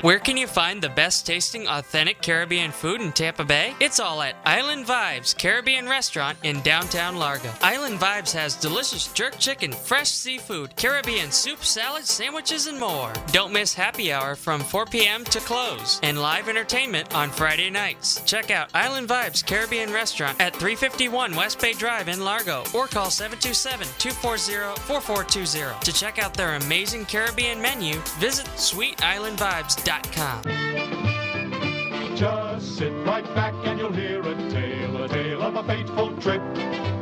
Where can you find the best tasting authentic Caribbean food in Tampa Bay? It's all at Island Vibes Caribbean Restaurant in downtown Largo. Island Vibes has delicious jerk chicken, fresh seafood, Caribbean soup, salads, sandwiches, and more. Don't miss happy hour from 4 p.m. to close and live entertainment on Friday nights. Check out Island Vibes Caribbean Restaurant at 351 West Bay Drive in Largo or call 727 240 4420. To check out their amazing Caribbean menu, visit SweetIslandVibes.com. Just sit right back and you'll hear a tale, a tale of a fateful trip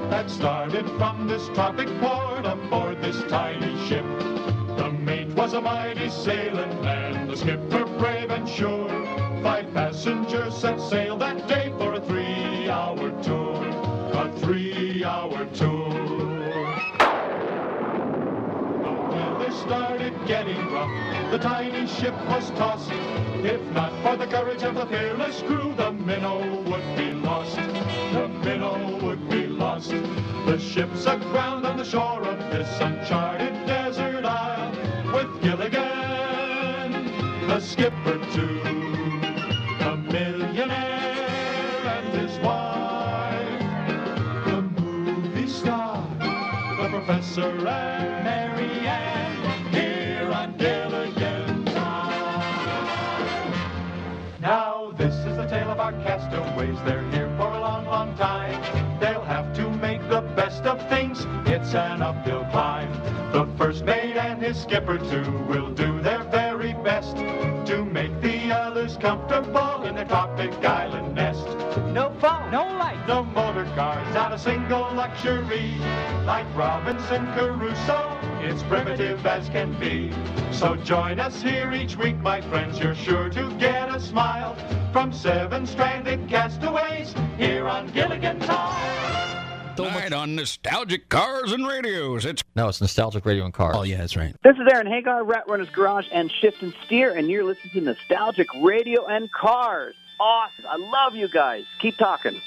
that started from this tropic port aboard this tiny ship. The mate was a mighty sailing man, the skipper brave and sure. Five passengers set sail that day for a three-hour tour, a three-hour tour. The weather started getting. The tiny ship was tossed. If not for the courage of the fearless crew, the minnow would be lost. The minnow would be lost. The ship's aground on the shore of this uncharted desert isle with Gilligan, the skipper too, the millionaire and his wife, the movie star, the professor and of things. It's an uphill climb. The first mate and his skipper too will do their very best to make the others comfortable in their tropic island nest. No phone, no light, no motor cars, not a single luxury. Like Robinson Crusoe, it's primitive as can be. So join us here each week, my friends. You're sure to get a smile from seven stranded castaways here on Gilligan's Island. Tonight on Nostalgic Cars and Radios. It's No, it's Nostalgic Radio and Cars. Oh yeah, that's right. This is Aaron Hagar, Rat Runner's Garage and Shift and Steer, and you're listening to Nostalgic Radio and Cars. Awesome. I love you guys. Keep talking.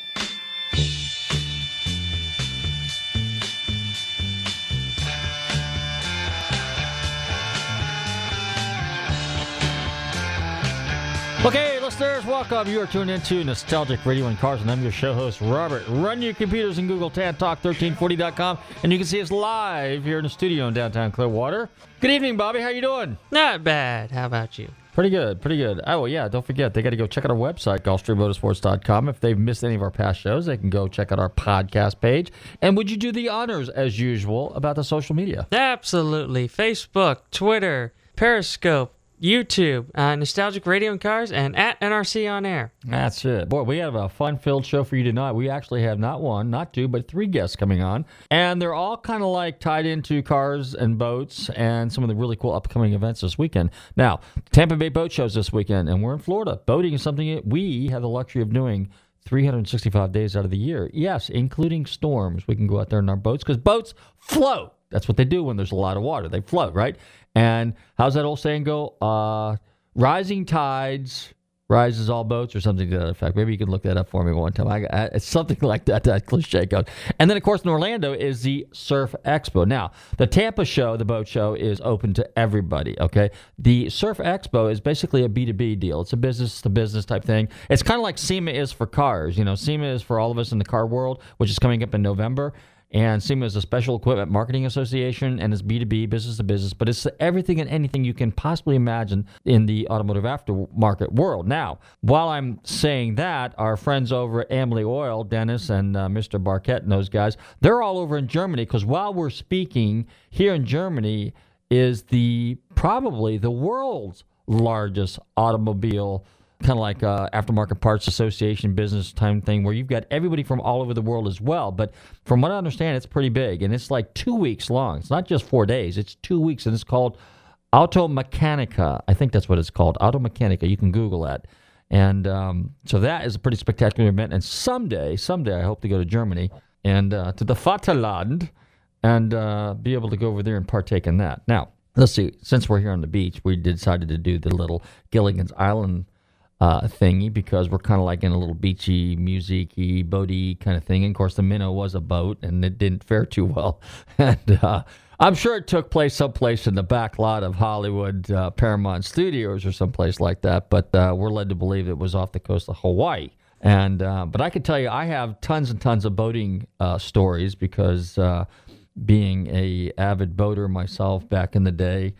Okay, listeners, welcome. You are tuned into Nostalgic Radio and Cars, and I'm your show host, Robert. Run your computers and Google TanTalk1340.com, and you can see us live here in the studio in downtown Clearwater. Good evening, Bobby. How you doing? Not bad. How about you? Pretty good, pretty good. Oh, yeah, don't forget, they got to go check out our website, GulfstreamMotorsports.com. If they've missed any of our past shows, they can go check out our podcast page. And would you do the honors, as usual, about the social media? Absolutely. Facebook, Twitter, Periscope, YouTube, uh, Nostalgic Radio and Cars, and at NRC on Air. That's it. Boy, we have a fun filled show for you tonight. We actually have not one, not two, but three guests coming on. And they're all kind of like tied into cars and boats and some of the really cool upcoming events this weekend. Now, Tampa Bay Boat Shows this weekend, and we're in Florida. Boating is something that we have the luxury of doing 365 days out of the year. Yes, including storms. We can go out there in our boats because boats float. That's what they do when there's a lot of water. They float, right? And how's that old saying go? Uh, rising tides rises all boats, or something to that effect. Maybe you can look that up for me one time. I, I, it's something like that. That cliche goes. And then, of course, in Orlando is the Surf Expo. Now, the Tampa show, the boat show, is open to everybody. Okay, the Surf Expo is basically a B two B deal. It's a business to business type thing. It's kind of like SEMA is for cars. You know, SEMA is for all of us in the car world, which is coming up in November and SEMA is a special equipment marketing association and it's B2B, business to business, but it's everything and anything you can possibly imagine in the automotive aftermarket world. Now, while I'm saying that, our friends over at Amley Oil, Dennis and uh, Mr. Barquette and those guys, they're all over in Germany because while we're speaking here in Germany is the probably the world's largest automobile kind of like uh, aftermarket parts association business time thing where you've got everybody from all over the world as well but from what i understand it's pretty big and it's like two weeks long it's not just four days it's two weeks and it's called Automechanika. i think that's what it's called Automechanika. you can google that and um, so that is a pretty spectacular event and someday someday i hope to go to germany and uh, to the vaterland and uh, be able to go over there and partake in that now let's see since we're here on the beach we decided to do the little gilligan's island uh, thingy because we're kind of like in a little beachy, musicy, boaty kind of thing. And of course, the minnow was a boat, and it didn't fare too well. and uh, I'm sure it took place someplace in the back lot of Hollywood uh, Paramount Studios or someplace like that. But uh, we're led to believe it was off the coast of Hawaii. And uh, but I can tell you, I have tons and tons of boating uh, stories because being a avid boater myself back in the day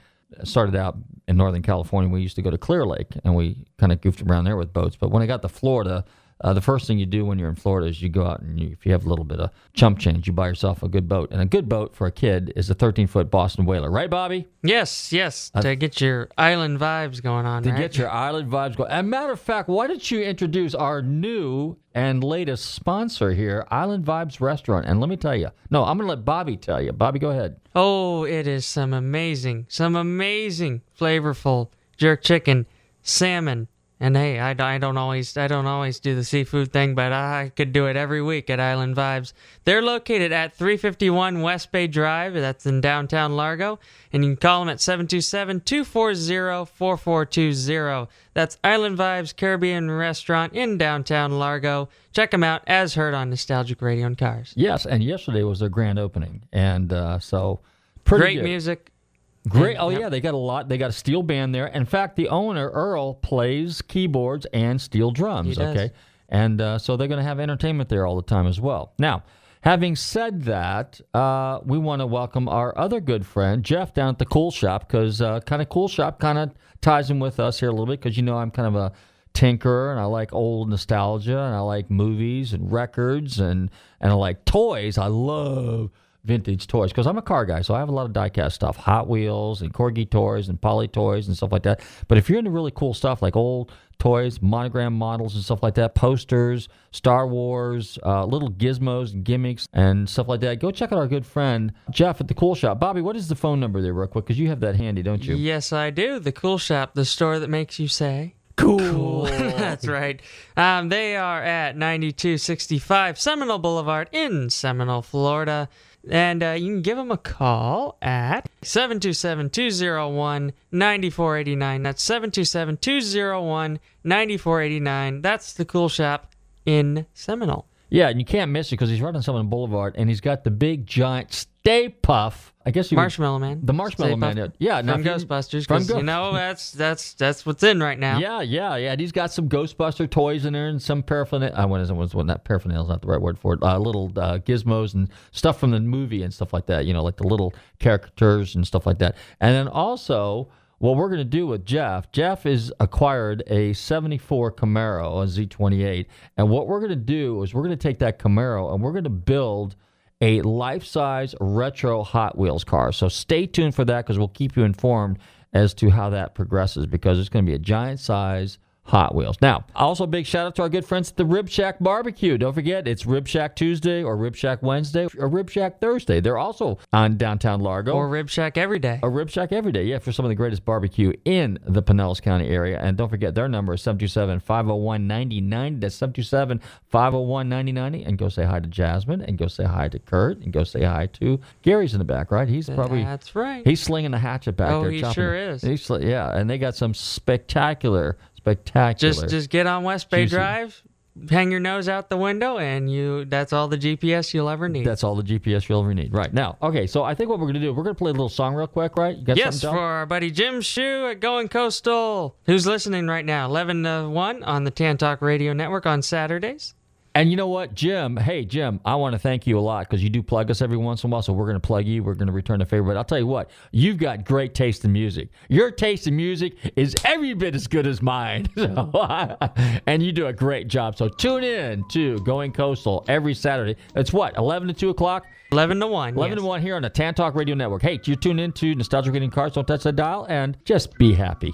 started out in Northern California. We used to go to Clear Lake and we kind of goofed around there with boats. But when I got to Florida, uh, the first thing you do when you're in Florida is you go out and you, if you have a little bit of chump change, you buy yourself a good boat. And a good boat for a kid is a 13 foot Boston Whaler, right, Bobby? Yes, yes. Uh, to get your island vibes going on. To right? get your island vibes going. As a matter of fact, why don't you introduce our new and latest sponsor here, Island Vibes Restaurant? And let me tell you, no, I'm going to let Bobby tell you. Bobby, go ahead. Oh, it is some amazing, some amazing, flavorful jerk chicken, salmon, and hey, I, I don't always I don't always do the seafood thing, but I could do it every week at Island Vibes. They're located at 351 West Bay Drive. That's in downtown Largo, and you can call them at 727-240-4420. That's Island Vibes Caribbean Restaurant in downtown Largo. Check them out as heard on Nostalgic Radio and Cars. Yes, and yesterday was their grand opening, and uh, so pretty great good. music. Great. Oh, yeah. They got a lot. They got a steel band there. In fact, the owner, Earl, plays keyboards and steel drums. Okay. And uh, so they're going to have entertainment there all the time as well. Now, having said that, uh, we want to welcome our other good friend, Jeff, down at the Cool Shop because uh, kind of Cool Shop kind of ties in with us here a little bit because you know I'm kind of a tinkerer and I like old nostalgia and I like movies and records and, and I like toys. I love vintage toys because I'm a car guy, so I have a lot of diecast stuff, Hot Wheels and Corgi toys and Polly toys and stuff like that. But if you're into really cool stuff like old toys, monogram models and stuff like that, posters, Star Wars, uh, little gizmos and gimmicks and stuff like that, go check out our good friend Jeff at the Cool Shop. Bobby, what is the phone number there, real quick? Because you have that handy, don't you? Yes, I do. The Cool Shop, the store that makes you say. Cool. cool. That's right. Um, they are at 9265 Seminole Boulevard in Seminole, Florida. And uh, you can give them a call at 727 201 9489. That's 727 201 9489. That's the cool shop in Seminole. Yeah, and you can't miss it because he's right on Seminole Boulevard and he's got the big giant Stay Puft. I guess you Marshmallow Man. The Marshmallow Man. Puft. Yeah, from Ghostbusters. From you know that's that's that's what's in right now. Yeah, yeah, yeah. And he's got some Ghostbuster toys in there and some paraphernalia. I want to was well, not paraphernalia is not the right word for it. Uh, little uh, gizmos and stuff from the movie and stuff like that. You know, like the little characters and stuff like that. And then also what we're going to do with Jeff, Jeff is acquired a 74 Camaro, a Z28. And what we're going to do is we're going to take that Camaro and we're going to build a life size retro Hot Wheels car. So stay tuned for that because we'll keep you informed as to how that progresses because it's going to be a giant size Hot Wheels. Now, also big shout out to our good friends at the Rib Shack Barbecue. Don't forget, it's Rib Shack Tuesday or Rib Shack Wednesday or Rib Shack Thursday. They're also on downtown Largo. Or Rib Shack every day. Or Rib Shack every day, yeah, for some of the greatest barbecue in the Pinellas County area. And don't forget, their number is 727 501 9090. That's 727 501 9090. And go say hi to Jasmine and go say hi to Kurt and go say hi to Gary's in the back, right? He's probably. That's right. He's slinging the hatchet back oh, there. he sure is. He's, yeah, and they got some spectacular spectacular. Just just get on West Bay Juicy. Drive, hang your nose out the window, and you that's all the GPS you'll ever need. That's all the GPS you'll ever need. Right now, okay. So I think what we're gonna do, we're gonna play a little song real quick, right? You got yes, something, for our buddy Jim Shue at Going Coastal, who's listening right now, 11 to 1 on the Tan Talk Radio Network on Saturdays. And you know what, Jim? Hey, Jim, I want to thank you a lot because you do plug us every once in a while. So we're going to plug you. We're going to return the favor. But I'll tell you what, you've got great taste in music. Your taste in music is every bit as good as mine. So, and you do a great job. So tune in to Going Coastal every Saturday. It's what, 11 to 2 o'clock? 11 to 1. 11 yes. to 1 here on the Tan Talk Radio Network. Hey, you tune in to Nostalgia Getting Cars. Don't touch the dial and just be happy.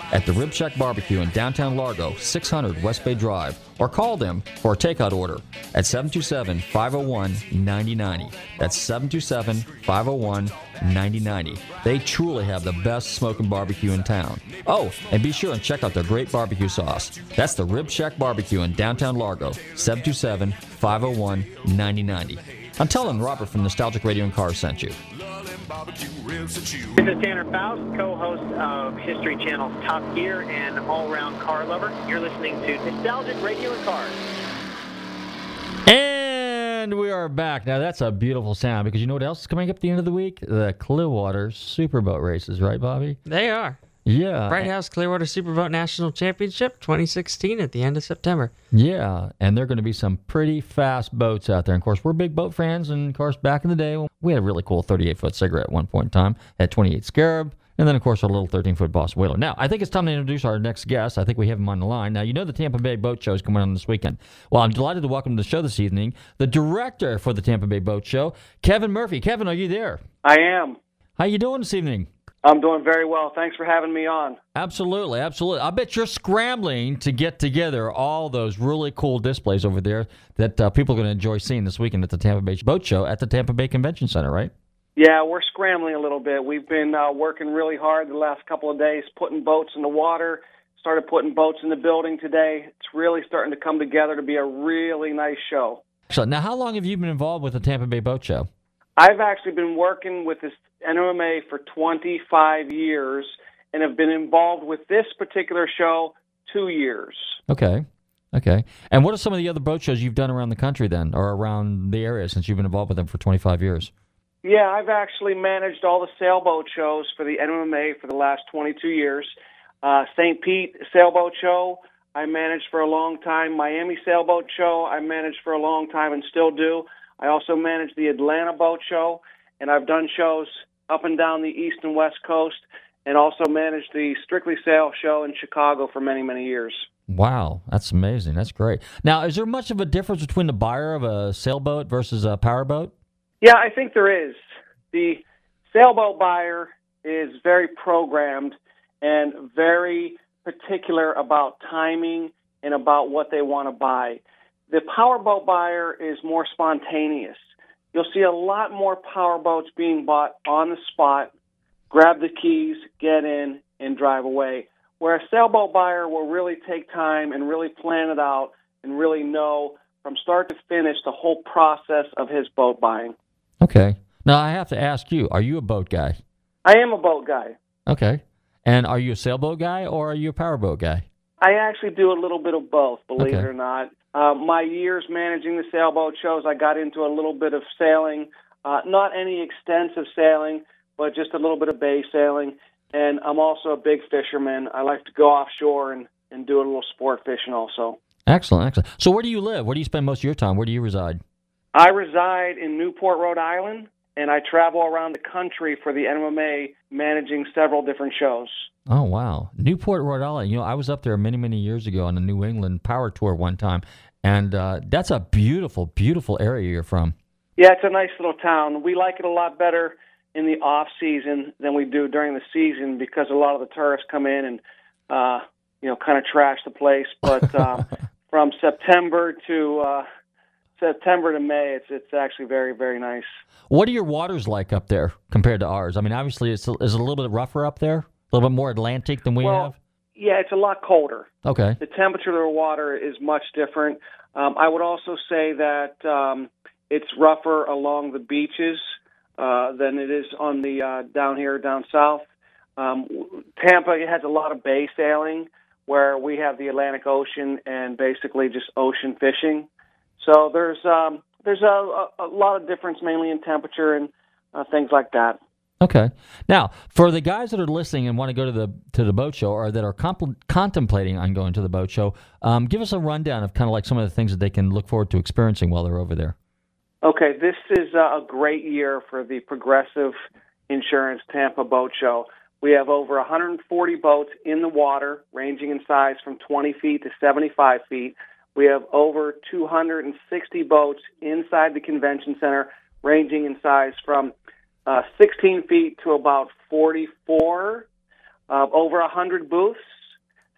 at the Rib Shack Barbecue in downtown Largo, 600 West Bay Drive, or call them for a takeout order at 727 501 9090. That's 727 501 9090. They truly have the best smoking barbecue in town. Oh, and be sure and check out their great barbecue sauce. That's the Rib Shack Barbecue in downtown Largo, 727 501 9090. I'm telling Robert from Nostalgic Radio and Cars sent you. This is Tanner Faust, co-host of History Channel's Top Gear and all-round car lover. You're listening to Nostalgic Radio and Cars. And we are back. Now that's a beautiful sound because you know what else is coming up at the end of the week? The Clearwater Superboat races, right, Bobby? They are. Yeah. Bright House Clearwater Superboat National Championship 2016 at the end of September. Yeah, and there are going to be some pretty fast boats out there. And of course, we're big boat fans, and of course, back in the day, we had a really cool 38 foot cigarette at one point in time. Had 28 Scarab, and then of course our little 13 foot Boss Whaler. Now, I think it's time to introduce our next guest. I think we have him on the line. Now, you know the Tampa Bay Boat Show is coming on this weekend. Well, I'm delighted to welcome to the show this evening the director for the Tampa Bay Boat Show, Kevin Murphy. Kevin, are you there? I am. How you doing this evening? I'm doing very well. Thanks for having me on. Absolutely, absolutely. I bet you're scrambling to get together all those really cool displays over there that uh, people are going to enjoy seeing this weekend at the Tampa Bay Boat Show at the Tampa Bay Convention Center, right? Yeah, we're scrambling a little bit. We've been uh, working really hard the last couple of days, putting boats in the water. Started putting boats in the building today. It's really starting to come together to be a really nice show. So now, how long have you been involved with the Tampa Bay Boat Show? I've actually been working with this NMMA for 25 years and have been involved with this particular show two years. Okay. Okay. And what are some of the other boat shows you've done around the country then, or around the area since you've been involved with them for 25 years? Yeah, I've actually managed all the sailboat shows for the NMMA for the last 22 years. Uh, St. Pete Sailboat Show, I managed for a long time. Miami Sailboat Show, I managed for a long time and still do. I also manage the Atlanta Boat Show, and I've done shows up and down the east and west coast, and also managed the Strictly Sail Show in Chicago for many, many years. Wow, that's amazing. That's great. Now, is there much of a difference between the buyer of a sailboat versus a powerboat? Yeah, I think there is. The sailboat buyer is very programmed and very particular about timing and about what they want to buy. The powerboat buyer is more spontaneous. You'll see a lot more power boats being bought on the spot. Grab the keys, get in, and drive away. Where a sailboat buyer will really take time and really plan it out and really know from start to finish the whole process of his boat buying. Okay. Now I have to ask you: Are you a boat guy? I am a boat guy. Okay. And are you a sailboat guy or are you a powerboat guy? I actually do a little bit of both, believe Okay. it or not. Uh, my years managing the sailboat shows, I got into a little bit of sailing, uh, not any extensive sailing, but just a little bit of bay sailing. And I'm also a big fisherman. I like to go offshore and, and do a little sport fishing also. Excellent, excellent. So where do you live? Where do you spend most of your time? Where do you reside? I reside in Newport, Rhode Island, and I travel around the country for the NMMA managing several different shows. Oh wow, Newport, Rhode Island. You know, I was up there many, many years ago on a New England power tour one time, and uh, that's a beautiful, beautiful area you're from. Yeah, it's a nice little town. We like it a lot better in the off season than we do during the season because a lot of the tourists come in and uh, you know kind of trash the place. But uh, from September to uh, September to May, it's it's actually very very nice. What are your waters like up there compared to ours? I mean, obviously, it's a, is it a little bit rougher up there, a little bit more Atlantic than we Well, have. Yeah, it's a lot colder. Okay. The temperature of the water is much different. Um, I would also say that um, it's rougher along the beaches uh, than it is on the uh, down here down south. Um, Tampa has a lot of bay sailing where we have the Atlantic Ocean and basically just ocean fishing. So there's um, there's a, a, a lot of difference mainly in temperature and uh, things like that. Okay. Now, for the guys that are listening and want to go to the to the boat show, or that are contemplating on going to the boat show, um, give us a rundown of kind of like some of the things that they can look forward to experiencing while they're over there. Okay, this is a great year for the Progressive Insurance Tampa Boat Show. We have over 140 boats in the water, ranging in size from 20 feet to 75 feet. We have over 260 boats inside the convention center, ranging in size from uh, 16 feet to about 44. Uh, over 100 booths,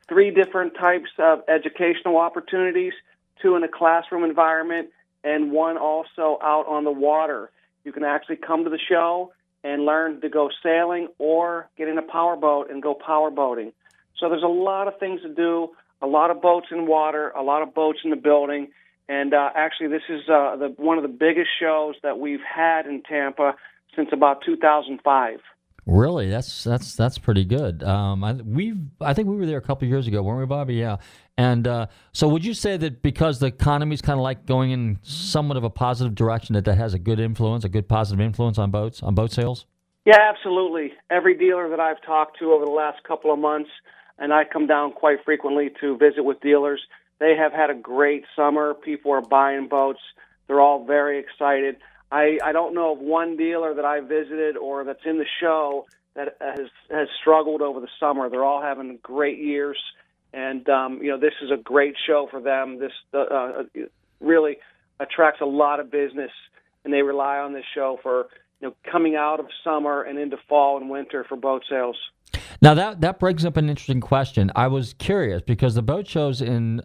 three different types of educational opportunities, two in a classroom environment, and one also out on the water. You can actually come to the show and learn to go sailing or get in a power boat and go power boating. So there's a lot of things to do, a lot of boats in water, a lot of boats in the building. And uh, actually, this is uh, the, one of the biggest shows that we've had in Tampa since about 2005. Really, that's that's that's pretty good. Um, I, we I think we were there a couple of years ago, weren't we, Bobby? Yeah. And uh, so, would you say that because the economy's kind of like going in somewhat of a positive direction, that that has a good influence, a good positive influence on boats, on boat sales? Yeah, absolutely. Every dealer that I've talked to over the last couple of months, and I come down quite frequently to visit with dealers, they have had a great summer. People are buying boats. They're all very excited. I, I don't know of one dealer that I visited or that's in the show that has has struggled over the summer. They're all having great years, and um, you know this is a great show for them. This uh, uh, really attracts a lot of business, and they rely on this show for you know coming out of summer and into fall and winter for boat sales. Now that that brings up an interesting question. I was curious because the boat shows in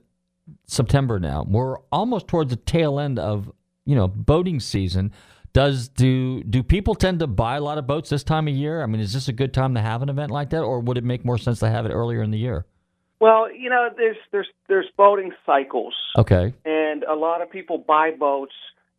September now. We're almost towards the tail end of you know boating season. Does do do people tend to buy a lot of boats this time of year? I mean, is this a good time to have an event like that, or would it make more sense to have it earlier in the year? Well, you know, there's there's there's boating cycles. Okay. and a lot of people buy boats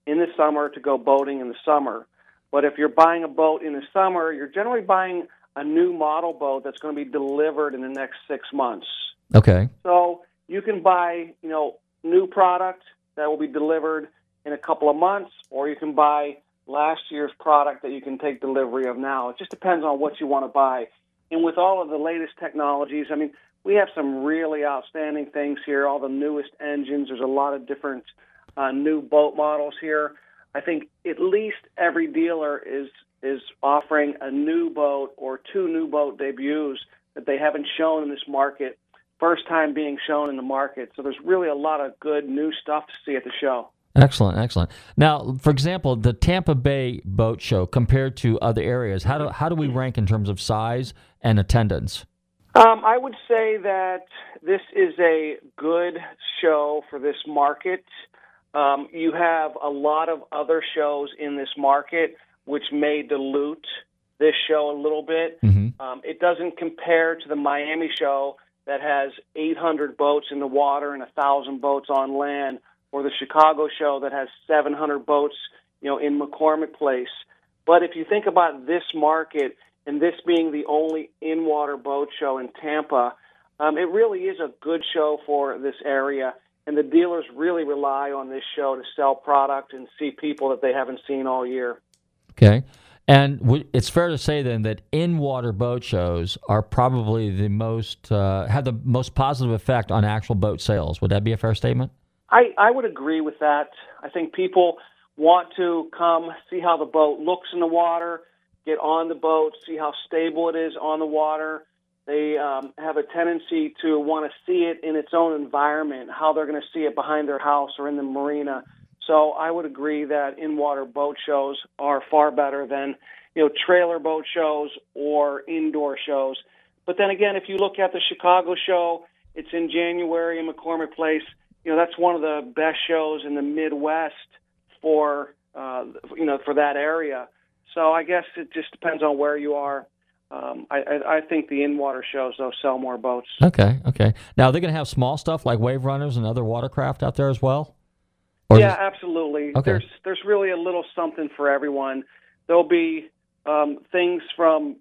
in the summer to go boating in the summer. But if you're buying a boat in the summer, you're generally buying a new model boat that's going to be delivered in the next six months. Okay. So you can buy, you know, new product that will be delivered in a couple of months, or you can buy last year's product that you can take delivery of now. It just depends on what you want to buy. And with all of the latest technologies, I mean, we have some really outstanding things here. All the newest engines. There's a lot of different uh, new boat models here. I think at least every dealer is is offering a new boat or two new boat debuts that they haven't shown in this market. First time being shown in the market. So there's really a lot of good new stuff to see at the show. Excellent, excellent. Now, for example, the Tampa Bay Boat Show compared to other areas, how do how do we rank in terms of size and attendance? Um, I would say that this is a good show for this market. Um, you have a lot of other shows in this market which may dilute this show a little bit. Mm-hmm. Um, it doesn't compare to the Miami show that has 800 boats in the water and 1,000 boats on land, or the Chicago show that has 700 boats, you know, in McCormick Place. But if you think about this market and this being the only in-water boat show in Tampa, um, it really is a good show for this area. And the dealers really rely on this show to sell product and see people that they haven't seen all year. Okay. And it's fair to say then that in-water boat shows are probably the most uh, have the most positive effect on actual boat sales. Would that be a fair statement? I, I would agree with that. I think people want to come see how the boat looks in the water, get on the boat, see how stable it is on the water. They um, have a tendency to want to see it in its own environment, how they're going to see it behind their house or in the marina. So I would agree that in-water boat shows are far better than you know trailer boat shows or indoor shows. But then again, if you look at the Chicago show, it's in January in McCormick Place. You know that's one of the best shows in the Midwest for uh, you know for that area. So I guess it just depends on where you are. Um, I, I, I think the in-water shows though sell more boats. Okay, okay. Now they're going to have small stuff like wave runners and other watercraft out there as well. Or yeah, is- absolutely. Okay. There's there's really a little something for everyone. There'll be um, things from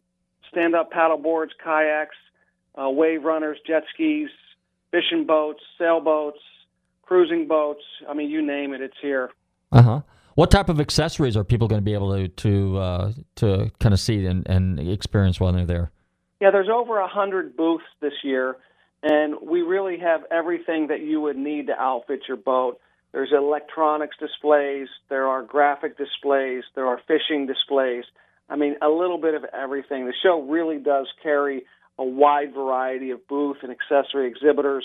stand-up paddle boards, kayaks, uh, wave runners, jet skis, fishing boats, sailboats, cruising boats. I mean, you name it, it's here. Uh huh. What type of accessories are people going to be able to to uh, to kind of see and, and experience while they're there? Yeah, there's over a hundred booths this year, and we really have everything that you would need to outfit your boat. There's electronics displays, there are graphic displays, there are fishing displays. I mean, a little bit of everything. The show really does carry a wide variety of booth and accessory exhibitors.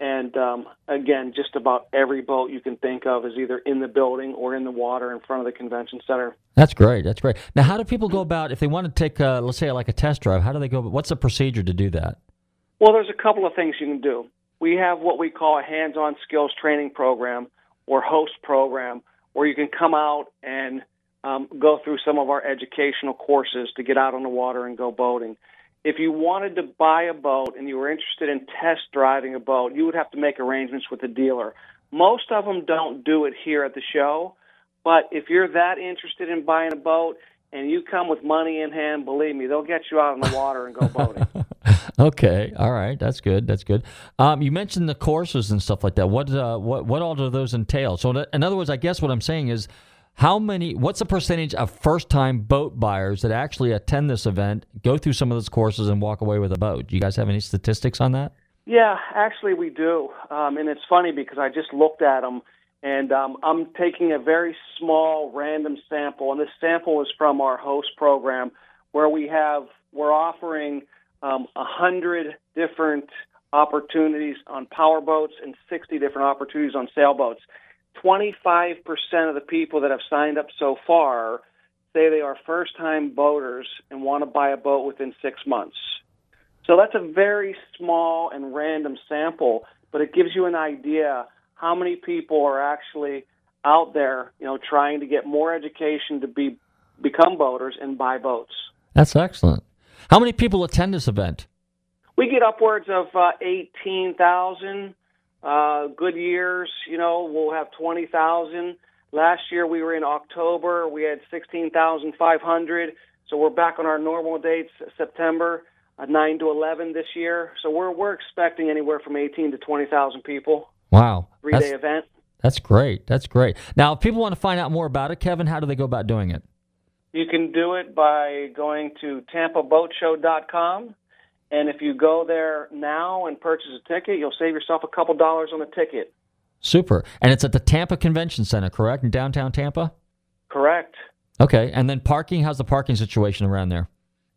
And um, again, just about every boat you can think of is either in the building or in the water in front of the convention center. That's great. That's great. Now, how do people go about if they want to take, uh, let's say, like a test drive? How do they go? What's the procedure to do that? Well, there's a couple of things you can do. We have what we call a hands on skills training program or host program where you can come out and um, go through some of our educational courses to get out on the water and go boating. If you wanted to buy a boat and you were interested in test driving a boat, you would have to make arrangements with the dealer. Most of them don't do it here at the show, but if you're that interested in buying a boat and you come with money in hand, believe me, they'll get you out on the water and go boating. Okay, all right, that's good. That's good. Um, you mentioned the courses and stuff like that. What uh, what what all do those entail? So, in other words, I guess what I'm saying is, how many? What's the percentage of first time boat buyers that actually attend this event, go through some of those courses, and walk away with a boat? Do you guys have any statistics on that? Yeah, actually, we do. Um, and it's funny because I just looked at them, and um, I'm taking a very small random sample. And this sample is from our host program, where we have we're offering um, a hundred different opportunities on power boats and 60 different opportunities on sailboats. 25% of the people that have signed up so far say they are first time boaters and want to buy a boat within six months. So that's a very small and random sample, but it gives you an idea how many people are actually out there, you know, trying to get more education to be become boaters and buy boats. That's excellent. How many people attend this event? We get upwards of uh, 18,000. Uh, good years, you know, we'll have 20,000. Last year we were in October, we had 16,500. So we're back on our normal dates, September uh, 9 to 11 this year. So we're we're expecting anywhere from 18 to 20,000 people. Wow, Three that's, day event. that's great. That's great. Now, if people want to find out more about it, Kevin, how do they go about doing it? You can do it by going to tampaboatshow.com. And if you go there now and purchase a ticket, you'll save yourself a couple dollars on the ticket. Super. And it's at the Tampa Convention Center, correct, in downtown Tampa? Correct. Okay. And then parking, how's the parking situation around there?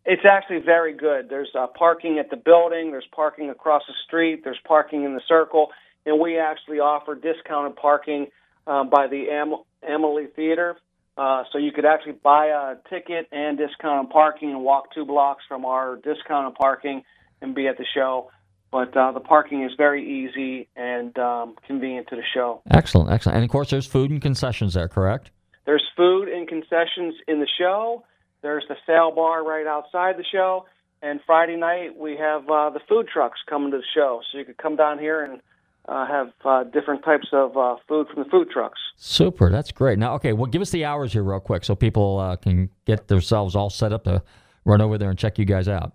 It's actually very good. There's uh, parking at the building, there's parking across the street, there's parking in the circle, and we actually offer discounted parking um, by the Am- Emily Theater. Uh, so you could actually buy a ticket and discounted parking and walk two blocks from our discounted parking and be at the show. but uh, the parking is very easy and um, convenient to the show. Excellent, excellent. And of course, there's food and concessions there, correct? There's food and concessions in the show. There's the sale bar right outside the show. And Friday night we have uh, the food trucks coming to the show, so you could come down here and uh, have uh, different types of uh, food from the food trucks. Super, that's great. Now, okay, well, give us the hours here real quick so people uh, can get themselves all set up to run over there and check you guys out.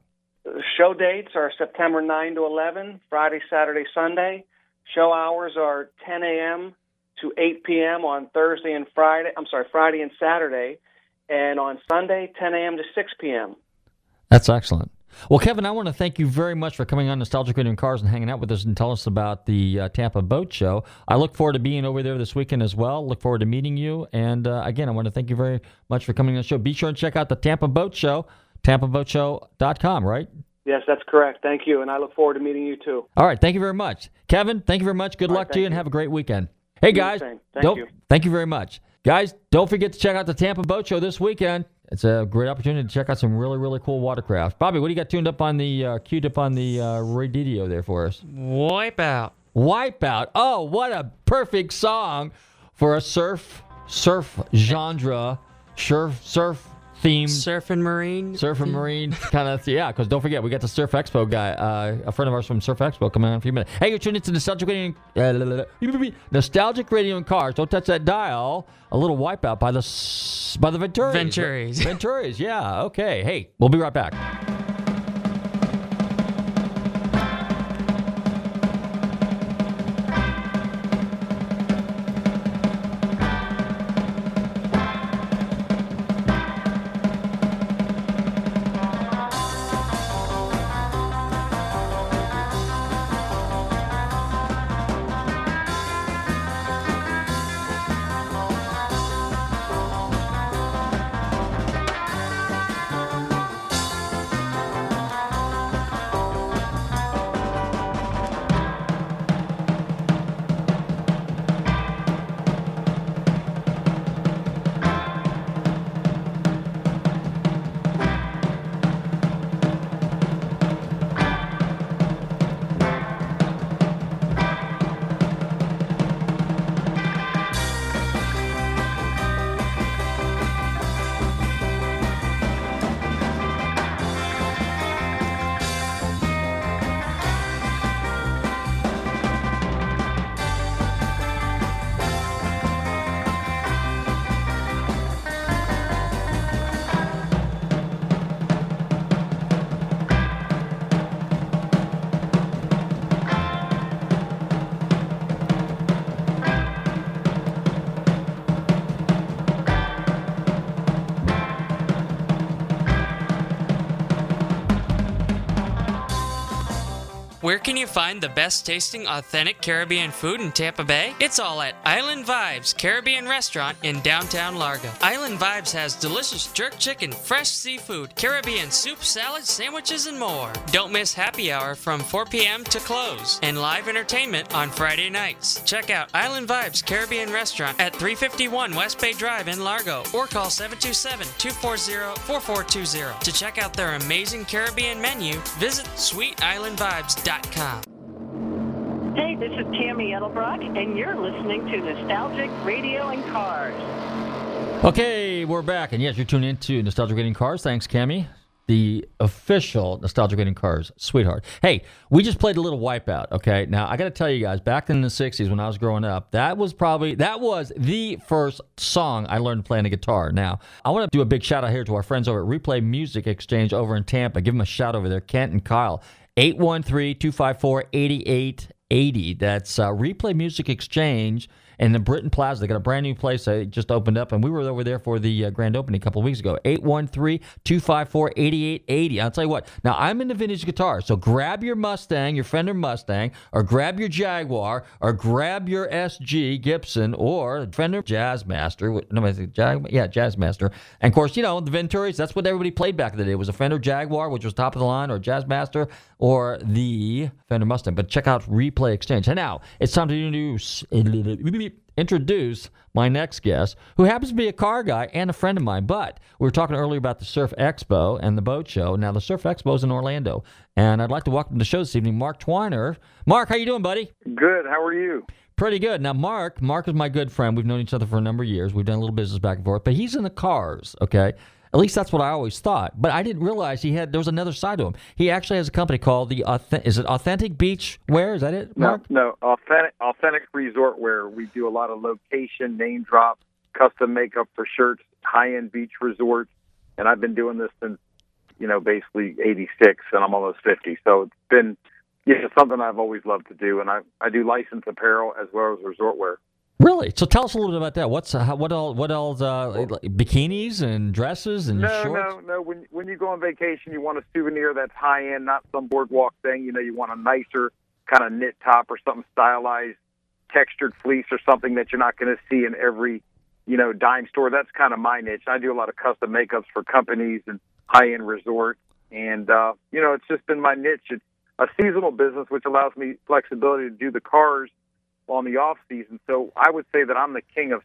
Show dates are September 9 to 11, Friday, Saturday, Sunday. Show hours are 10 a.m. to 8 p.m. on Thursday and Friday. I'm sorry, Friday and Saturday, and on Sunday, 10 a.m. to 6 p.m. That's excellent. Well, Kevin, I want to thank you very much for coming on Nostalgic Radio and Cars and hanging out with us and telling us about the uh, Tampa Boat Show. I look forward to being over there this weekend as well. Look forward to meeting you. And uh, again, I want to thank you very much for coming on the show. Be sure and check out the Tampa Boat Show, tampaboatshow.com, right? Yes, that's correct. Thank you, and I look forward to meeting you too. All right. Thank you very much. Kevin, thank you very much. Good All luck right, to you thank and you. have a great weekend. Hey, guys. Thank don't- you. Thank you very much. Guys, don't forget to check out the Tampa Boat Show this weekend. It's a great opportunity to check out some really, really cool watercraft. Bobby, what do you got tuned up on the, uh, queued up on the uh, radio there for us? Wipeout. Wipeout. Oh, what a perfect song for a surf, surf genre, surf, surf themed Surf and Marine. Surf and Marine kind of, yeah, because don't forget, we got the Surf Expo guy, uh, a friend of ours from Surf Expo coming on in a few minutes. Hey, you're tuned into Nostalgic Radio, uh, Nostalgic Radio and Cars. Don't touch that dial. A little wipeout by the by the Venturis. Venturis. Venturis, yeah, okay. Hey, we'll be right back. Find the best tasting authentic Caribbean food in Tampa Bay? It's all at Island Vibes Caribbean Restaurant in downtown Largo. Island Vibes has delicious jerk chicken, fresh seafood, Caribbean soup, salad, sandwiches, and more. Don't miss happy hour from 4 p.m. to close and live entertainment on Friday nights. Check out Island Vibes Caribbean Restaurant at 351 West Bay Drive in Largo or call 727 240 4420. To check out their amazing Caribbean menu, visit sweetislandvibes.com. Hey, this is Tammy Edelbrock, and you're listening to Nostalgic Radio and Cars. Okay, we're back. And yes, you're tuned into Nostalgic Radio and Cars. Thanks, Camee. The official Nostalgic Radio and Cars sweetheart. Hey, we just played a little Wipeout, okay? Now, I got to tell you guys, back in the 60s when I was growing up, that was probably, that was the first song I learned playing the guitar. Now, I want to do a big shout out here to our friends over at Replay Music Exchange over in Tampa. Give them a shout over there, Kent and Kyle. 813-254-8880. That's uh, Replay Music Exchange in the Britton Plaza. They got a brand new place that just opened up, and we were over there for the uh, grand opening a couple weeks ago. 813-254-8880. I'll tell you what. Now, I'm into vintage guitars, so grab your Mustang, your Fender Mustang, or grab your Jaguar, or grab your SG Gibson, or Fender Jazzmaster. No, I Jag, yeah, Jazzmaster. And of course, you know the Venturis. That's what everybody played back in the day. It was a Fender Jaguar, which was top of the line, or Jazzmaster, or the Fender Mustang. But check out Replay Exchange. And now it's time to introduce introduce my next guest, who happens to be a car guy and a friend of mine. But we were talking earlier about the Surf Expo and the boat show. Now the Surf Expo is in Orlando, and I'd like to welcome to the show this evening Mark Twiner. Mark, how you doing, buddy? Good. How are you? Pretty good. Now, Mark, Mark is my good friend. We've known each other for a number of years. We've done a little business back and forth, but he's in the cars. Okay, at least that's what I always thought. But I didn't realize he had there was another side to him. He actually has a company called the Auth- is it Authentic Beach Wear? Is that it, Mark? No, no, authentic, authentic resort wear. We do a lot of location, name drop, custom makeup for shirts, high end beach resorts, and I've been doing this since you know basically '86, and I'm almost 50. So it's been yeah, it's something I've always loved to do, and I I do licensed apparel as well as resort wear. Really? So tell us a little bit about that. What's uh, what all what else? Uh, bikinis and dresses and no, shorts. no, no. When when you go on vacation, you want a souvenir that's high end, not some boardwalk thing. You know, you want a nicer kind of knit top or something stylized, textured fleece or something that you're not going to see in every you know dime store. That's kind of my niche. I do a lot of custom makeups for companies and high end resorts, and uh, you know, it's just been my niche. It's a seasonal business, which allows me flexibility to do the cars on the off season. So I would say that I'm the king of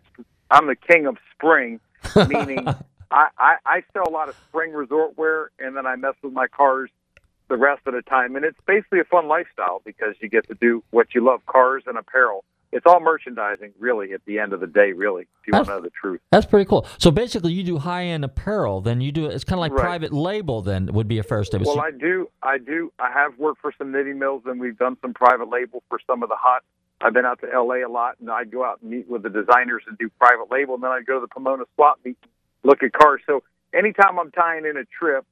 I'm the king of spring, meaning I, I, I sell a lot of spring resort wear, and then I mess with my cars the rest of the time. And it's basically a fun lifestyle because you get to do what you love, cars and apparel. It's all merchandising, really. At the end of the day, really, if you want to know the truth. That's pretty cool. So basically, you do high end apparel. Then you do it's kind of like Right. private label. Then would be a fair statement. Well, So- I do, I do. I have worked for some knitting mills, and we've done some private label for some of the hot. I've been out to L.A. a lot, and I'd go out and meet with the designers and do private label, and then I'd go to the Pomona swap meet, look at cars. So anytime I'm tying in a trip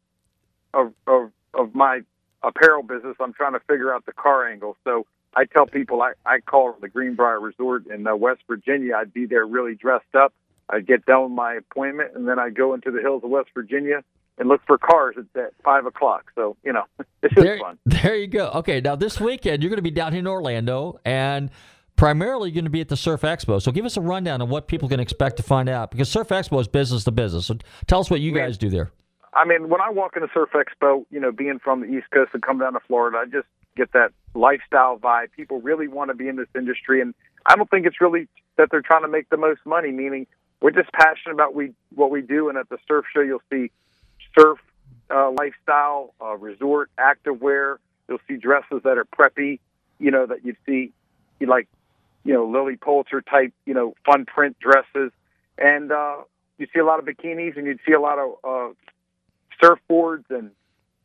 of of of my apparel business, I'm trying to figure out the car angle. So I tell people I I call the Greenbrier Resort in uh, West Virginia. I'd be there really dressed up. I'd get done with my appointment, and then I'd go into the hills of West Virginia and look for cars at, at five o'clock. So you know, it's just there, fun. there you go. Okay, now this weekend you're going to be down here in Orlando and primarily you're going to be at the Surf Expo. So give us a rundown of what people can expect to find out because Surf Expo is business to business. So tell us what you guys do there. I mean, when I walk in the Surf Expo, you know, being from the East Coast and come down to Florida, I just get that lifestyle vibe. People really want to be in this industry, and I don't think it's really that they're trying to make the most money. Meaning, we're just passionate about we what we do. And at the surf show, you'll see surf uh, lifestyle, uh, resort activewear. You'll see dresses that are preppy. You know that you'd see, like, you know, Lilly Pulitzer type, you know, fun print dresses, and uh, you see a lot of bikinis, and you'd see a lot of uh, surfboards and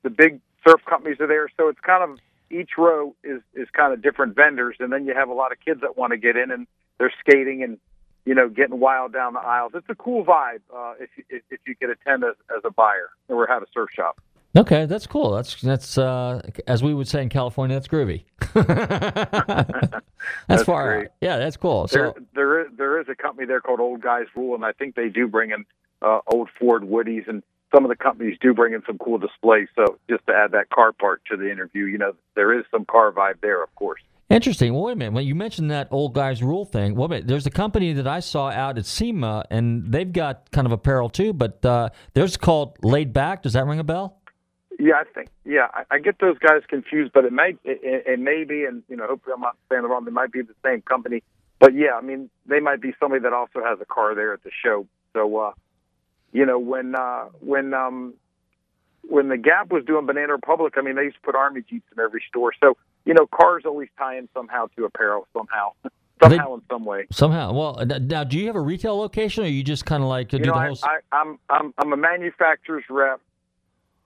the big surf companies are there. So it's kind of each row is is kind of different vendors, and then you have a lot of kids that want to get in and they're skating and you know getting wild down the aisles. It's a cool vibe uh, if you, if, if you could attend as, as a buyer or have a surf shop. Okay, that's cool. That's that's uh, as we would say in California, that's groovy. that's, That's far great. out. Yeah, that's cool. There, So there is there is a company there called Old Guys Rule, and I think they do bring in uh, old Ford Woodies, and some of the companies do bring in some cool displays. So just to add that car part to the interview, you know, there is some car vibe there, of course. Interesting. Well, wait a minute. When you mentioned that old guys rule thing, well, wait, there's a company that I saw out at SEMA, and they've got kind of apparel too, but uh, theirs called Laid Back. Does that ring a bell? Yeah, I think. Yeah, I, I get those guys confused, but it may it, it, it may be, and you know, hopefully I'm not saying the wrong. They might be the same company, but yeah, I mean, they might be somebody that also has a car there at the show. So, uh, you know, when uh, when um, when the Gap was doing Banana Republic, I mean, they used to put army jeeps in every store. So, you know, cars always tie in somehow to apparel, somehow, somehow in some way. Somehow. Well, now, do you have a retail location, or you just kind of like do you the know, whole? I, I, I'm I'm I'm a manufacturer's rep,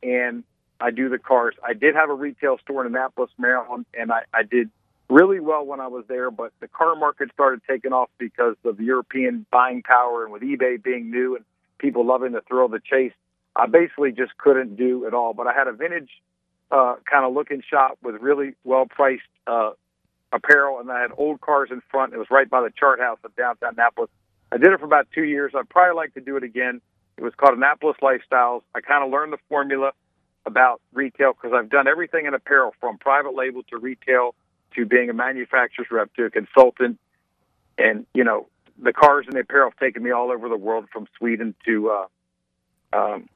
and I do the cars. I did have a retail store in Annapolis, Maryland, and I, I did really well when I was there. But the car market started taking off because of the European buying power, and with eBay being new and people loving the thrill of the chase, I basically just couldn't do it all. But I had a vintage uh, kind of looking shop with really well priced uh, apparel, and I had old cars in front. It was right by the Chart House in downtown Annapolis. I did it for about two years. I'd probably like to do it again. It was called Annapolis Lifestyles. I kind of learned the formula about retail because I've done everything in apparel from private label to retail to being a manufacturer's rep to a consultant. And, you know, the cars and the apparel have taken me all over the world from Sweden to uh, um,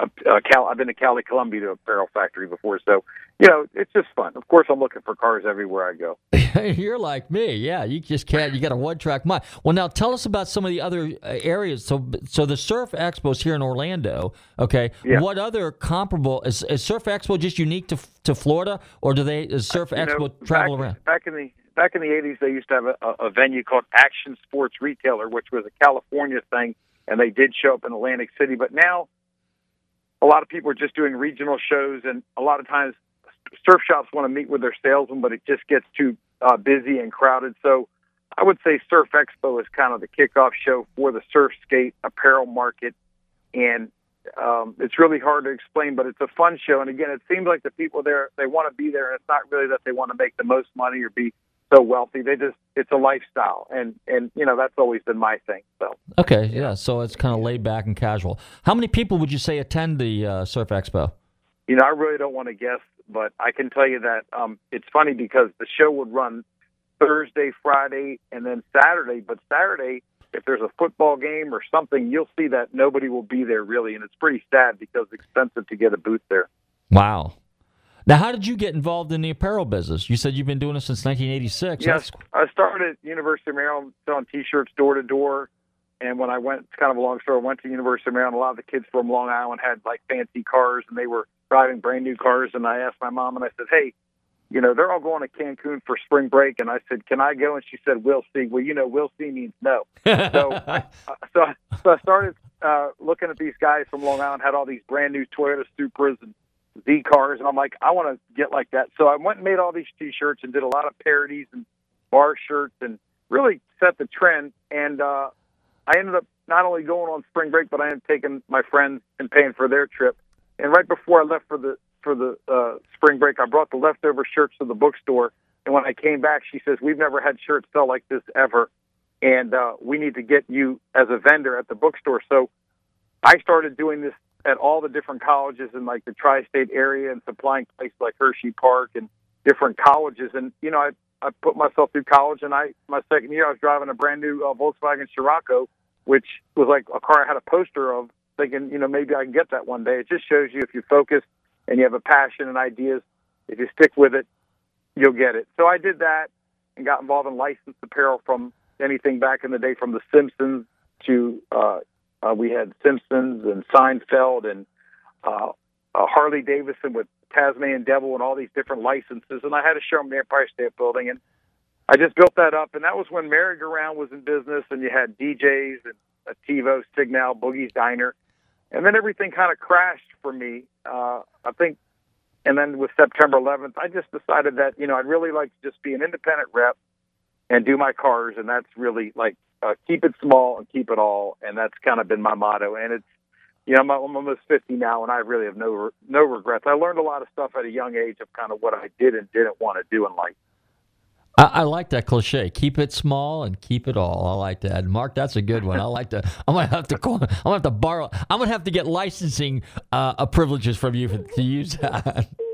uh, Cal. I've been to Cali, Colombia to apparel factory before, so you know it's just fun. Of course, I'm looking for cars everywhere I go. You're like me, yeah. You just can't. You got a one track mind. Well, now tell us about some of the other uh, areas. So, so the Surf Expo is here in Orlando. Okay, Yeah. what other comparable is, is Surf Expo just unique to to Florida, or do they is Surf Uh, You Expo know, travel back, around? Back in the back in the '80s, they used to have a, a venue called Action Sports Retailer, which was a California thing, and they did show up in Atlantic City. But now, a lot of people are just doing regional shows, and a lot of times, surf shops want to meet with their salesmen, but it just gets too uh, busy and crowded. So, I would say Surf Expo is kind of the kickoff show for the surf skate apparel market, and um, it's really hard to explain, but it's a fun show. And again, it seems like the people there they want to be there, and it's not really that they want to make the most money or be so wealthy. They just it's a lifestyle, and and you know that's always been my thing. So Okay, yeah. So it's kind of laid back and casual. How many people would you say attend the uh, Surf Expo? you know I really don't want to guess, but I can tell you that um, it's funny because the show would run Thursday, Friday, and then Saturday. But Saturday, if there's a football game or something, you'll see that nobody will be there really, and it's pretty sad because it's expensive to get a booth there. Wow. Now, how did you get involved in the apparel business? You said you've been doing it since 1986. Yes, I started at University of Maryland selling T-shirts door to door, and when I went, it's kind of a long story. I went to University of Maryland. A lot of the kids from Long Island had like fancy cars, and they were driving brand new cars. And I asked my mom, and I said, "Hey, you know, they're all going to Cancun for spring break." And I said, "Can I go?" And she said, "We'll see." Well, you know, "We'll see" means no. so, I, so, so I started uh, looking at these guys from Long Island had all these brand new Toyota Supras and Z cars, and I'm like, I want to get like that. So I went and made all these T-shirts and did a lot of parodies and bar shirts, and really set the trend. And uh, I ended up not only going on spring break, but I ended up taking my friends and paying for their trip. And right before I left for the for the uh, spring break, I brought the leftover shirts to the bookstore. And when I came back, she says, "We've never had shirts sell like this ever, and uh, we need to get you as a vendor at the bookstore." So I started doing this at all the different colleges in like the tri-state area and supplying places like Hershey Park and different colleges. And you know, I I put myself through college, and I my second year I was driving a brand new uh, Volkswagen Scirocco, which was like a car I had a poster of, thinking you know maybe I can get that one day. It just shows you if you focus and you have a passion and ideas, if you stick with it, you'll get it. So I did that and got involved in licensed apparel from anything back in the day, from The Simpsons to uh, uh, we had Simpsons and Seinfeld and uh, uh, Harley Davidson with Tasmanian Devil and all these different licenses. And I had a show in the Empire State Building, and I just built that up. And that was when Merry-Go-Round was in business, and you had DJs and uh, TiVo, Signal, Boogie's Diner, and then everything kind of crashed for me. Uh, I think, and then with September 11th, I just decided that you know I'd really like to just be an independent rep and do my cars, and that's really like uh, keep it small and keep it all, and that's kind of been my motto. And it's you know I'm, I'm almost 50 now, and I really have no re- no regrets. I learned a lot of stuff at a young age of kind of what I did and didn't want to do in life. I, I like that cliche. Keep it small and keep it all. I like that, Mark. That's a good one. I like to. I'm gonna have to call. I'm gonna have to borrow. I'm gonna have to get licensing uh, uh, privileges from you for, to use that.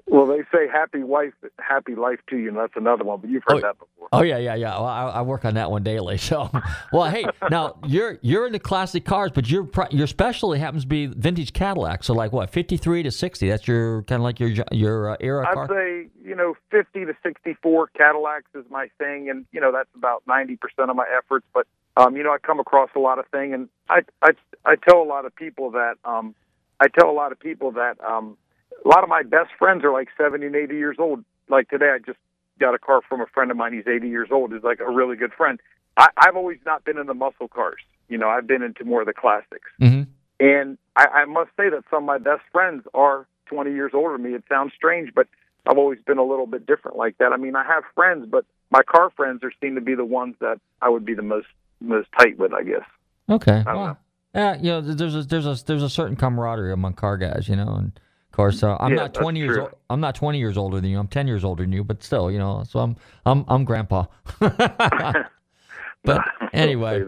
Say happy wife, happy life to you, and that's another one. But you've heard that before. Oh yeah, yeah, yeah. Well, I, I work on that one daily. So, well, hey, now you're you're into classic cars, but your your specialty happens to be vintage Cadillac. So, like what, 53 to 60? That's your kind of like your your uh, era I'd car. say you know 50 to 64 Cadillacs is my thing, and you know that's about 90 percent of my efforts. But um, you know I come across a lot of things, and I I I tell a lot of people that um, I tell a lot of people that um, a lot of my best friends are like 70 and 80 years old. Like today, I just got a car from a friend of mine. He's 80 years old. He's like a really good friend. I, I've always not been in the muscle cars. You know, I've been into more of the classics. Mm-hmm. And I, I must say that some of my best friends are 20 years older than me. It sounds strange, but I've always been a little bit different like that. I mean, I have friends, but my car friends are seem to be the ones that I would be the most most tight with, I guess. Okay. I don't Well, yeah, you know, there's a there's a there's a certain camaraderie among car guys, you know, and of course, I'm Yeah, not 20 years true. old. I'm not 20 years older than you. I'm 10 years older than you, but still, you know, so I'm I'm I'm grandpa. but anyway.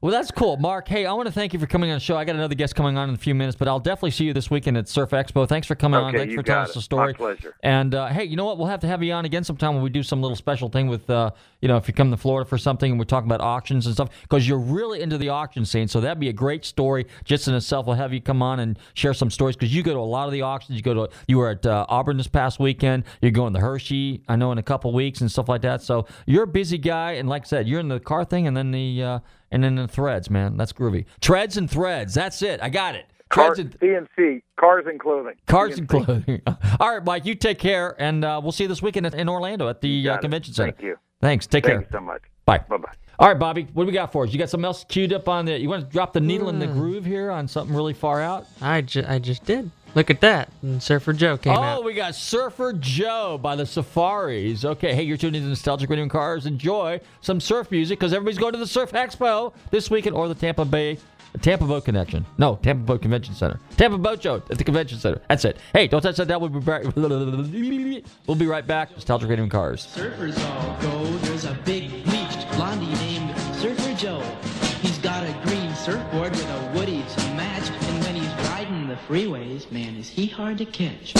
Well, that's cool, Mark. Hey, I want to thank you for coming on the show. I got another guest coming on in a few minutes, but I'll definitely see you this weekend at Surf Expo. Thanks for coming on. Thanks for telling got us the story. My pleasure. And uh, hey, you know what? We'll have to have you on again sometime when we do some little special thing with, uh, you know, if you come to Florida for something and we're talking about auctions and stuff, because you're really into the auction scene. So that'd be a great story just in itself. We'll have you come on and share some stories because you go to a lot of the auctions. You go to, you were at uh, Auburn this past weekend. You're going to Hershey, I know, in a couple weeks and stuff like that. So you're a busy guy, and like I said, you're in the car thing and then the uh, and then the threads, man. That's groovy. Treads and threads. That's it. I got it. Car, Treads and CNC, cars and clothing. Cars and clothing. All right, Mike, you take care, and uh, we'll see you this weekend in in Orlando at the uh, got it. convention center. Thank you. Thanks. Take Thank care. you so much. Bye. Bye bye. All right, Bobby, what do we got for us? You got something else queued up on the? You want to drop the needle in the groove here on something really far out? I, ju- I just did. Look at that. And Surfer Joe came out. oh, out. we got Surfer Joe by the Surfaris. Okay, hey, you're tuning in to Nostalgic Radio and Cars. Enjoy some surf music because everybody's going to the Surf Expo this weekend or the Tampa Bay. Tampa Boat Connection. No, Tampa Boat Convention Center. Tampa Boat Show at the Convention Center. That's it. Hey, don't touch that down. We'll be back. We'll be right back. Nostalgic Radio and Cars. Surfers all go. There's a big bleached blondie named Surfer Joe. He's got a green surfboard with a freeways, man, is he hard to catch.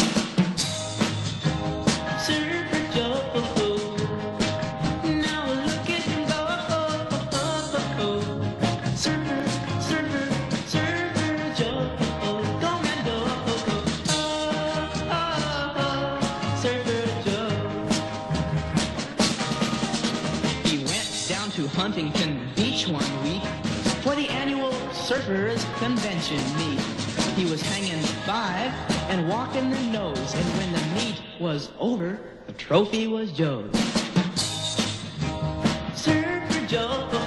Huntington Beach one week for the annual Surfers Convention five and walking the nose, and when the meet was over, the trophy was Joe's. Surfer Joe.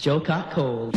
Joe caught cold.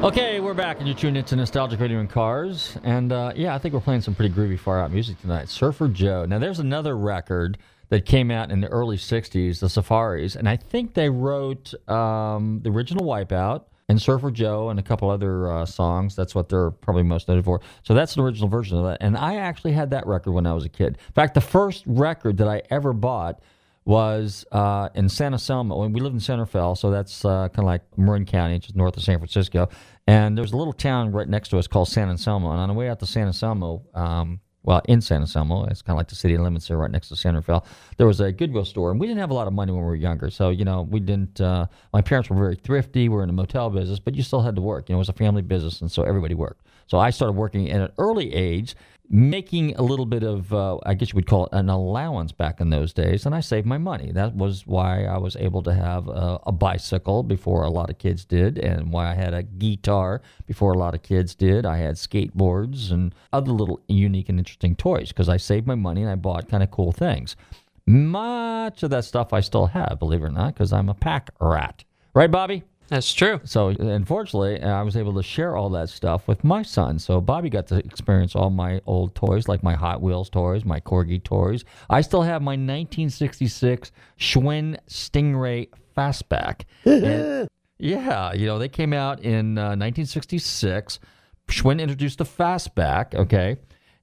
Okay, we're back, and you're tuned into Nostalgic Radio and Cars. And uh, yeah, I think we're playing some pretty groovy, far out music tonight. Surfer Joe. Now, there's another record that came out in the early 60s, the Surfaris, and I think they wrote um, the original Wipeout and Surfer Joe and a couple other uh, songs. That's what they're probably most noted for. So that's an original version of that. And I actually had that record when I was a kid. In fact, the first record that I ever bought was uh, in San Anselmo. We lived in Fe, so that's uh, kind of like Marin County, just north of San Francisco. And there's a little town right next to us called San Anselmo. And on the way out to San Anselmo, um, well, in San Anselmo, it's kind of like the city limits there, right next to Fe. There was a Goodwill store, and we didn't have a lot of money when we were younger. So you know, we didn't. Uh, my parents were very thrifty. We were in the motel business, but you still had to work. You know, it was a family business, and so everybody worked. So I started working at an early age, making a little bit of, uh, I guess you would call it an allowance back in those days, and I saved my money. That was why I was able to have a, a bicycle before a lot of kids did, and why I had a guitar before a lot of kids did. I had skateboards and other little unique and interesting toys because I saved my money and I bought kind of cool things. Much of that stuff I still have, believe it or not, because I'm a pack rat. Right, Bobby? That's true. So unfortunately, I was able to share all that stuff with my son. So Bobby got to experience all my old toys, like my Hot Wheels toys, my Corgi toys. I still have my 1966 Schwinn Stingray Fastback. And- yeah, you know they came out in uh, 1966. Schwinn introduced the Fastback. Okay,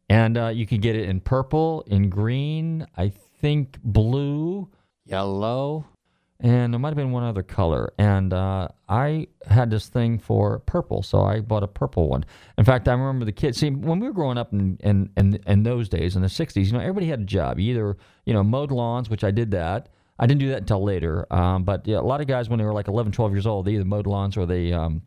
and uh, you could get it in purple, in green, I think blue, yellow, and there might have been one other color. And uh, I had this thing for purple, so I bought a purple one. In fact, I remember the kids. See, when we were growing up in in, in, in those days, in the '60s, you know, everybody had a job. You either you know mowed lawns, which I did that. I didn't do that until later. Um, but yeah, a lot of guys, when they were like 11, 12 years old, they either mowed lawns or they um,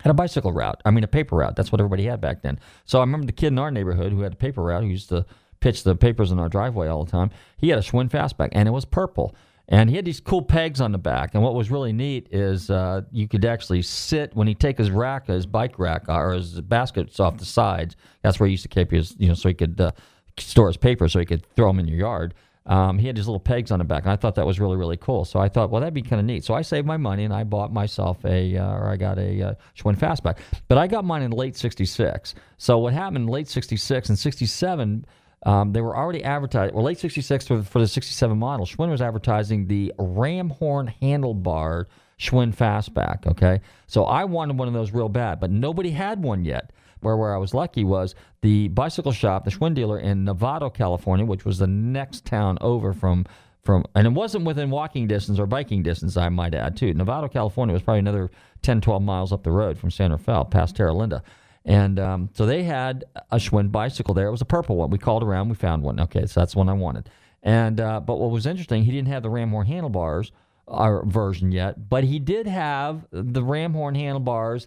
had a bicycle route. I mean, a paper route. That's what everybody had back then. So I remember the kid in our neighborhood who had a paper route, who used to pitch the papers in our driveway all the time. He had a Schwinn Fastback, and it was purple. And he had these cool pegs on the back. And what was really neat is uh, you could actually sit when he take his rack, his bike rack, uh, or his baskets off the sides. That's where he used to keep his, you know, so he could uh, store his papers, so he could throw them in your yard. Um, he had these little pegs on the back, and I thought that was really, really cool. So I thought, well, that'd be kind of neat. So I saved my money and I bought myself a, uh, or I got a uh, Schwinn Fastback. But I got mine in late '66. So what happened in late '66 and '67? Um, they were already advertising, well, late 66 for, for the 67 model. Schwinn was advertising the ram horn handlebar Schwinn Fastback, okay? So I wanted one of those real bad, but nobody had one yet. Where, where I was lucky was the bicycle shop, the Schwinn dealer in Novato, California, which was the next town over from from, and it wasn't within walking distance or biking distance, I might add, too. Novato, California was probably another 10, 12 miles up the road from San Rafael, past Terra Linda. And um, so they had a Schwinn bicycle there. It was a purple one. We called around, we found one. Okay, so that's one I wanted. And uh, but what was interesting, he didn't have the Ramhorn handlebars uh, version yet, but he did have the Ramhorn handlebars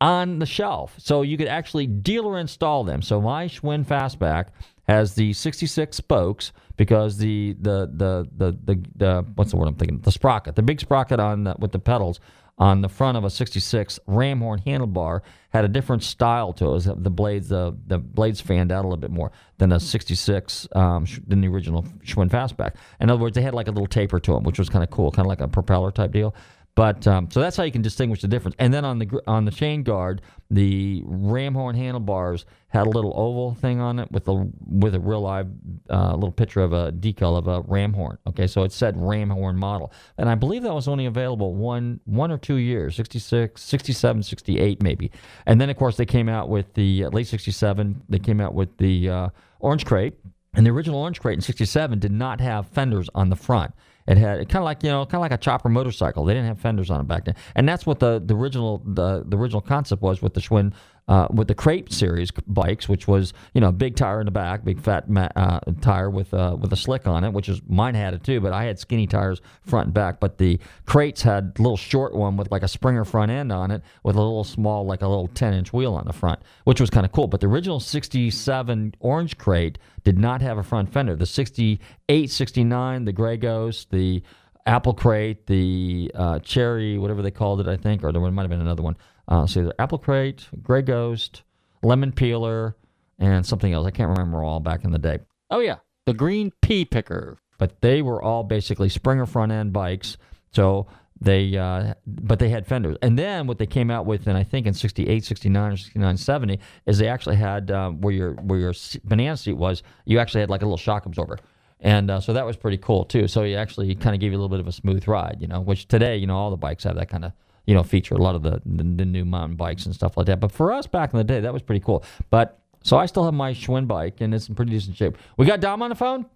on the shelf, so you could actually dealer install them. So my Schwinn Fastback has the 66 spokes because the the the the the, the what's the word I'm thinking? The sprocket, the big sprocket on the, with the pedals on the front of a 66 ram horn handlebar had a different style to it. it the blades, the the blades fanned out a little bit more than a 66 um, than the original Schwinn Fastback. In other words, they had like a little taper to them, which was kind of cool, kind of like a propeller type deal. But um, so that's how you can distinguish the difference. And then on the on the chain guard, the ram horn handlebars had a little oval thing on it with a with a real live uh, little picture of a decal of a ram horn. Okay, so it said ram horn model, and I believe that was only available one one or two years, 66, 67, 68 maybe. And then of course they came out with the late '67. They came out with the uh, Orange Crate, and the original Orange Crate in '67 did not have fenders on the front. It had kind of like you know, kind of like a chopper motorcycle. They didn't have fenders on it back then, and that's what the, the original the, the original concept was with the Schwinn uh, with the Crate series bikes, which was you know a big tire in the back, big fat uh, tire with uh, with a slick on it, which is mine had it too, but I had skinny tires front and back. But the Crates had a little short one with like a Springer front end on it, with a little small like a little ten inch wheel on the front, which was kind of cool. But the original '67 Orange Crate did not have a front fender. The '68, '69, the Gray Ghost, the Apple Crate, the uh, Cherry, whatever they called it, I think, or there might have been another one. Uh, so either Apple Crate, Gray Ghost, Lemon Peeler, and something else. I can't remember all back in the day. Oh yeah, the Green Pea Picker. But they were all basically Springer front end bikes. So they, uh, but they had fenders. And then what they came out with, and I think in 68, 69, or 69, 70, is they actually had um, where your where your banana seat was, you actually had like a little shock absorber. And uh, so that was pretty cool too. So he actually kind of gave you a little bit of a smooth ride, you know, which today, you know, all the bikes have that kind of, you know, feature. A lot of the, the, the new mountain bikes and stuff like that. But for us back in the day, that was pretty cool. But so I still have my Schwinn bike and it's in pretty decent shape. We got Dom on the phone?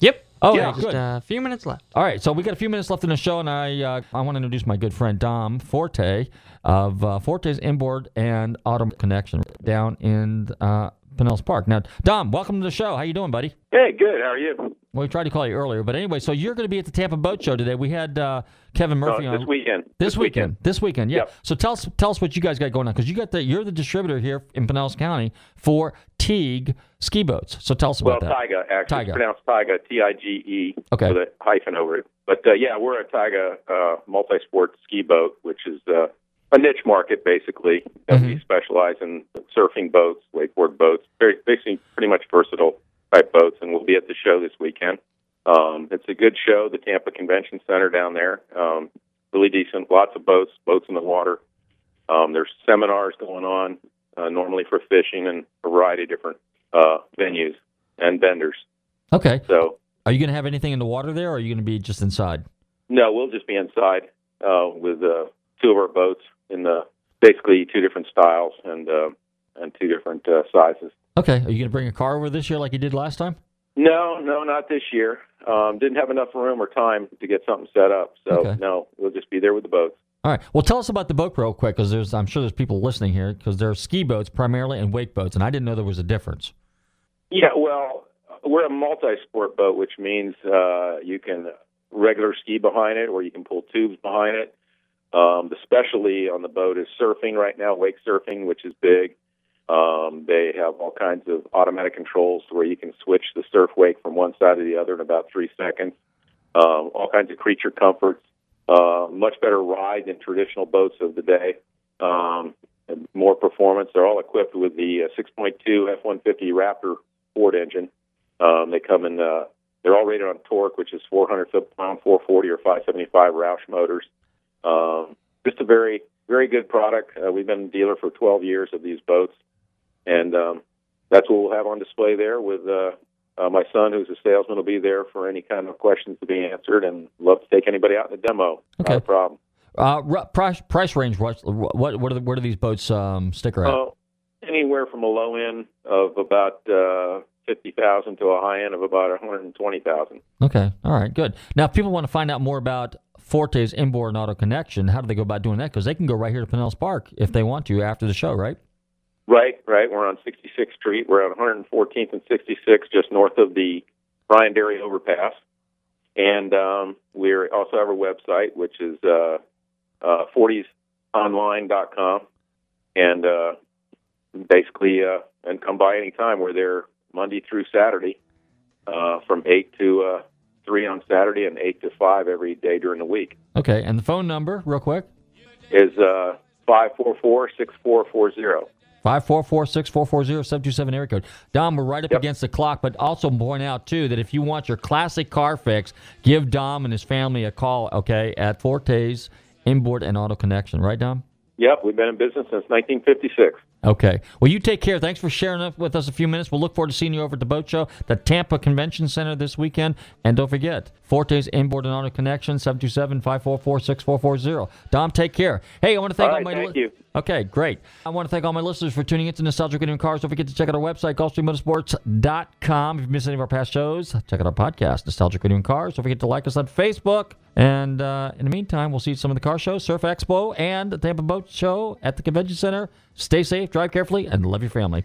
Yep. Oh, yeah, just good. a few minutes left. All right, so we got a few minutes left in the show, and I uh, I want to introduce my good friend Dom Forte of uh, Forte's Inboard and Auto Connection down in uh, Pinellas Park. Now, Dom, welcome to the show. How you doing, buddy? Hey, good. How are you? Well, we tried to call you earlier, but anyway, so you're going to be at the Tampa Boat Show today. We had uh, Kevin Murphy Uh, on this weekend. This, weekend. This weekend, yeah. So tell us tell us what you guys got going on because you got the you're the distributor here in Pinellas County for Teague ski boats. So tell us Well, about that. Well, Tigé, actually. It's pronounced Tigé, T I G E, Okay. with a hyphen over it. But uh, yeah, we're a Tigé uh, multi sport ski boat, which is uh, a niche market, basically. Mm-hmm. We specialize in surfing boats, wakeboard boats, very, basically pretty much versatile type boats. And we'll be at the show this weekend. Um, it's a good show, the Tampa Convention Center down there. Um, really decent. Lots of boats, boats in the water. Um, there's seminars going on uh, normally for fishing and a variety of different uh, venues and vendors. Okay. So Are you going to have anything in the water there, or are you going to be just inside? no, we'll just be inside uh, with uh, two of our boats in the basically two different styles and uh, and two different uh, sizes. Okay. Are you going to bring a car over this year like you did last time? No, no, not this year. Um, didn't have enough room or time to get something set up. So Okay. no, we'll just be there with the boats. All right. Well, tell us about the boat real quick, because there's I'm sure there's people listening here because there are ski boats primarily and wake boats, and I didn't know there was a difference. Yeah, well, we're a multi-sport boat, which means uh, you can regular ski behind it, or you can pull tubes behind it. Um, the on the boat is surfing right now, wake surfing, which is big. Um, they have all kinds of automatic controls where you can switch the surf wake from one side to the other in about three seconds. Um, all kinds of creature comforts. Uh, much better ride than traditional boats of the day. Um, more performance. They're all equipped with the uh, 6.2 F-150 Raptor Ford engine. Um, they come in. Uh, they're all rated on torque, which is 400 foot-pound, 440 or 575 Roush motors. Um, just a very, very good product. Uh, we've been a dealer for 12 years of these boats, and um, that's what we'll have on display there. With uh, uh, my son, who's a salesman, will be there for any kind of questions to be answered, and love to take anybody out in the demo. Okay. Not a problem. Uh, price price range. What what what are the, where do these boats um, sticker at? Oh, anywhere from a low end of about uh, fifty thousand to a high end of about one hundred and twenty thousand. Okay. All right. Good. Now, if people want to find out more about Forte's inboard and auto connection, how do they go about doing that? Because they can go right here to Pinellas Park if they want to after the show, right? Right, right. We're on 66th Street. We're on 114th and 66th, just north of the Bryan Dairy overpass. And um, we also have a website, which is uh, uh, 40sonline.com. And uh, basically, uh, and come by anytime. We're there Monday through Saturday uh, from 8 to uh, 3 on Saturday and 8 to 5 every day during the week. Okay. And the phone number, real quick. Is uh, 544 6440. 544-6440-727 area code. Dom, we're right up against the clock, but also point out, too, that if you want your classic car fix, give Dom and his family a call, okay, at Forte's Inboard and Auto Connection. Right, Dom? Yep, we've been in business since 1956. Okay. Well, you take care. Thanks for sharing with us a few minutes. We'll look forward to seeing you over at the boat show, the Tampa Convention Center this weekend. And don't forget, Forte's Inboard and Auto Connection, 727-544-6440. Dom, take care. Hey, I want to thank All all, right, my thank you. Okay, great. I want to thank all my listeners for tuning in to Nostalgic and Cars. Don't forget to check out our website, GulfstreamMotorsports.com. If you missed any of our past shows, check out our podcast, Nostalgic and Cars. Don't forget to like us on Facebook. And uh, in the meantime, we'll see some of the car shows, Surf Expo, and the Tampa Boat Show at the Convention Center. Stay safe, drive carefully, and love your family.